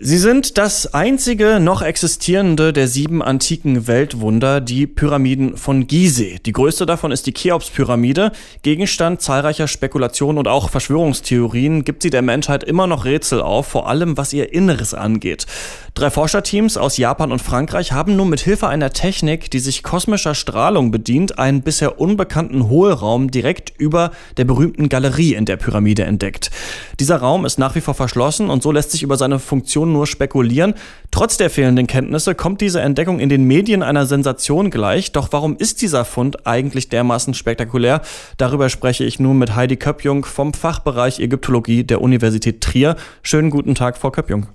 Sie sind das einzige noch existierende der sieben antiken Weltwunder, die Pyramiden von Gizeh. Die größte davon ist die Cheops-Pyramide. Gegenstand zahlreicher Spekulationen und auch Verschwörungstheorien gibt sie der Menschheit immer noch Rätsel auf, vor allem was ihr Inneres angeht. Drei Forscherteams aus Japan und Frankreich haben nun mit Hilfe einer Technik, die sich kosmischer Strahlung bedient, einen bisher unbekannten Hohlraum direkt über der berühmten Galerie in der Pyramide entdeckt. Dieser Raum ist nach wie vor verschlossen und so lässt sich über seine Funktion nur spekulieren. Trotz der fehlenden Kenntnisse kommt diese Entdeckung in den Medien einer Sensation gleich. Doch warum ist dieser Fund eigentlich dermaßen spektakulär? Darüber spreche ich nun mit Heidi Köppjung vom Fachbereich Ägyptologie der Universität Trier. Schönen guten Tag, Frau Köppjung.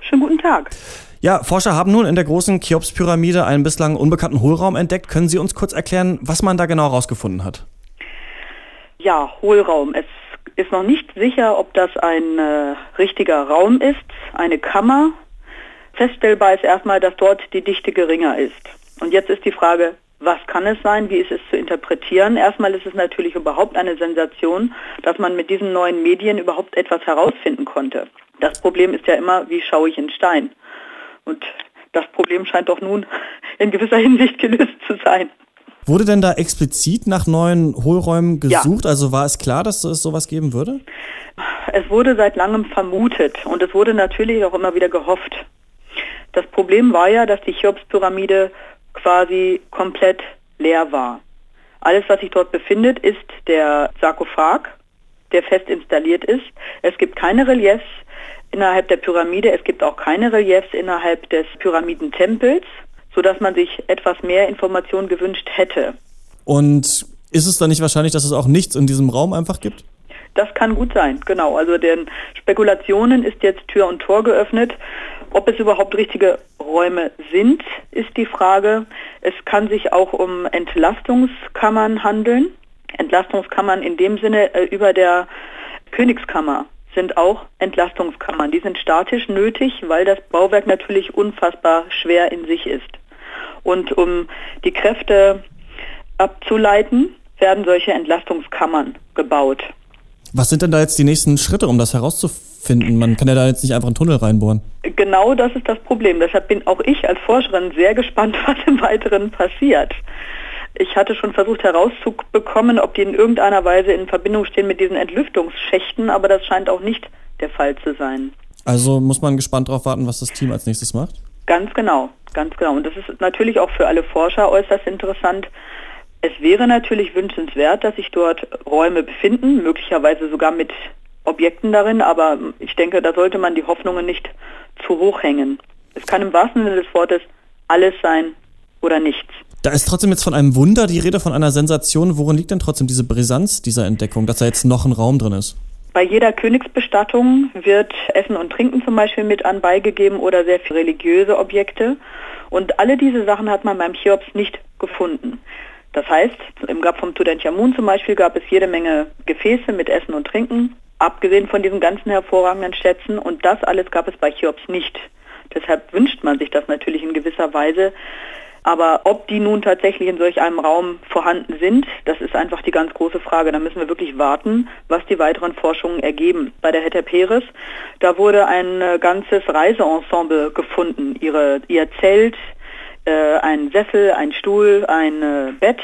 Schönen guten Tag. Ja, Forscher haben nun in der großen Cheops-Pyramide einen bislang unbekannten Hohlraum entdeckt. Können Sie uns kurz erklären, was man da genau herausgefunden hat? Ja, Hohlraum. Es ist noch nicht sicher, ob das ein äh, richtiger Raum ist, eine Kammer. Feststellbar ist erstmal, dass dort die Dichte geringer ist. Und jetzt ist die Frage, was kann es sein? Wie ist es zu interpretieren? Erstmal ist es natürlich überhaupt eine Sensation, dass man mit diesen neuen Medien überhaupt etwas herausfinden konnte. Das Problem ist ja immer, wie schaue ich in Stein? Und das Problem scheint doch nun in gewisser Hinsicht gelöst zu sein. Wurde denn da explizit nach neuen Hohlräumen gesucht? Ja. Also war es klar, dass es sowas geben würde? Es wurde seit langem vermutet und es wurde natürlich auch immer wieder gehofft. Das Problem war ja, dass die Cheops-Pyramide quasi komplett leer war. Alles, was sich dort befindet, ist der Sarkophag, der fest installiert ist. Es gibt keine Reliefs, innerhalb der Pyramide. Es gibt auch keine Reliefs innerhalb des Pyramidentempels, sodass man sich etwas mehr Informationen gewünscht hätte. Und ist es dann nicht wahrscheinlich, dass es auch nichts in diesem Raum einfach gibt? Das kann gut sein, genau. Also den Spekulationen ist jetzt Tür und Tor geöffnet. Ob es überhaupt richtige Räume sind, ist die Frage. Es kann sich auch um Entlastungskammern handeln. Entlastungskammern in dem Sinne äh, über der Königskammer sind auch Entlastungskammern. Die sind statisch nötig, weil das Bauwerk natürlich unfassbar schwer in sich ist. Und um die Kräfte abzuleiten, werden solche Entlastungskammern gebaut. Was sind denn da jetzt die nächsten Schritte, um das herauszufinden? Man kann ja da jetzt nicht einfach einen Tunnel reinbohren. Genau das ist das Problem. Deshalb bin auch ich als Forscherin sehr gespannt, was im Weiteren passiert. Ich hatte schon versucht herauszubekommen, ob die in irgendeiner Weise in Verbindung stehen mit diesen Entlüftungsschächten, aber das scheint auch nicht der Fall zu sein. Also muss man gespannt darauf warten, was das Team als nächstes macht? Ganz genau, ganz genau. Und das ist natürlich auch für alle Forscher äußerst interessant. Es wäre natürlich wünschenswert, dass sich dort Räume befinden, möglicherweise sogar mit Objekten darin, aber ich denke, da sollte man die Hoffnungen nicht zu hoch hängen. Es kann im wahrsten Sinne des Wortes alles sein oder nichts. Da ist trotzdem jetzt von einem Wunder die Rede, von einer Sensation. Worin liegt denn trotzdem diese Brisanz dieser Entdeckung, dass da jetzt noch ein Raum drin ist? Bei jeder Königsbestattung wird Essen und Trinken zum Beispiel mit anbeigegeben oder sehr viele religiöse Objekte. Und alle diese Sachen hat man beim Cheops nicht gefunden. Das heißt, im Grab vom Tutanchamun zum Beispiel gab es jede Menge Gefäße mit Essen und Trinken, abgesehen von diesen ganzen hervorragenden Schätzen. Und das alles gab es bei Cheops nicht. Deshalb wünscht man sich das natürlich in gewisser Weise, aber ob die nun tatsächlich in solch einem Raum vorhanden sind, das ist einfach die ganz große Frage. Da müssen wir wirklich warten, was die weiteren Forschungen ergeben. Bei der Hetta Peres, da wurde ein äh, ganzes Reiseensemble gefunden. Ihre, ihr Zelt, äh, ein Sessel, ein Stuhl, ein äh, Bett,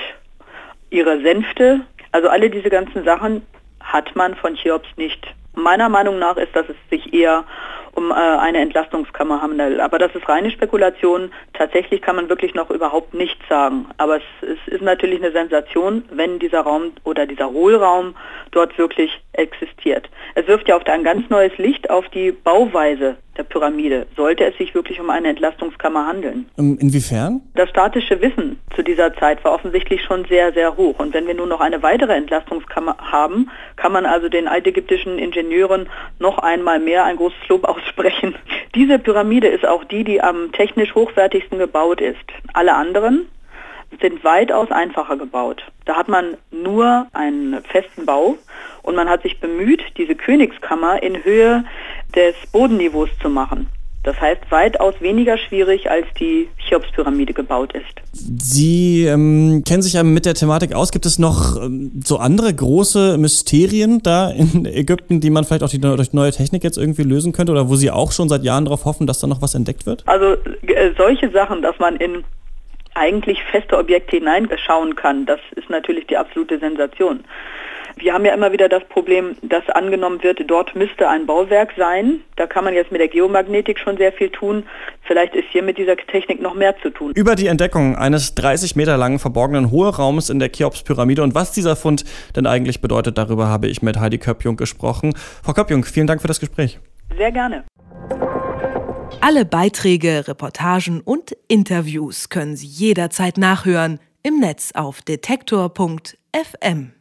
ihre Sänfte. Also alle diese ganzen Sachen hat man von Cheops nicht. Meiner Meinung nach ist, dass es sich eher um äh, eine Entlastungskammer handelt. Aber das ist reine Spekulation. Tatsächlich kann man wirklich noch überhaupt nichts sagen. Aber es, es ist natürlich eine Sensation, wenn dieser Raum oder dieser Hohlraum dort wirklich existiert. Es wirft ja auch ein ganz neues Licht auf die Bauweise der Pyramide. Sollte es sich wirklich um eine Entlastungskammer handeln? Inwiefern? Das statische Wissen zu dieser Zeit war offensichtlich schon sehr, sehr hoch. Und wenn wir nun noch eine weitere Entlastungskammer haben, kann man also den altägyptischen Ingenieuren noch einmal mehr ein großes Lob aussprechen. Diese Pyramide ist auch die, die am technisch hochwertigsten gebaut ist. Alle anderen sind weitaus einfacher gebaut. Da hat man nur einen festen Bau und man hat sich bemüht, diese Königskammer in Höhe des Bodenniveaus zu machen. Das heißt, weitaus weniger schwierig, als die Cheops-Pyramide gebaut ist. Sie ähm, kennen sich ja mit der Thematik aus. Gibt es noch ähm, so andere große Mysterien da in Ägypten, die man vielleicht auch die, durch neue Technik jetzt irgendwie lösen könnte oder wo Sie auch schon seit Jahren darauf hoffen, dass da noch was entdeckt wird? Also äh, solche Sachen, dass man in eigentlich feste Objekte hineinschauen kann, das ist natürlich die absolute Sensation. Wir haben ja immer wieder das Problem, dass angenommen wird, dort müsste ein Bauwerk sein. Da kann man jetzt mit der Geomagnetik schon sehr viel tun. Vielleicht ist hier mit dieser Technik noch mehr zu tun. Über die Entdeckung eines 30 Meter langen verborgenen Hohlraums in der Cheops-Pyramide und was dieser Fund denn eigentlich bedeutet, darüber habe ich mit Heidi Köppjung gesprochen. Frau Köppjung, vielen Dank für das Gespräch. Sehr gerne. Alle Beiträge, Reportagen und Interviews können Sie jederzeit nachhören im Netz auf detektor.fm.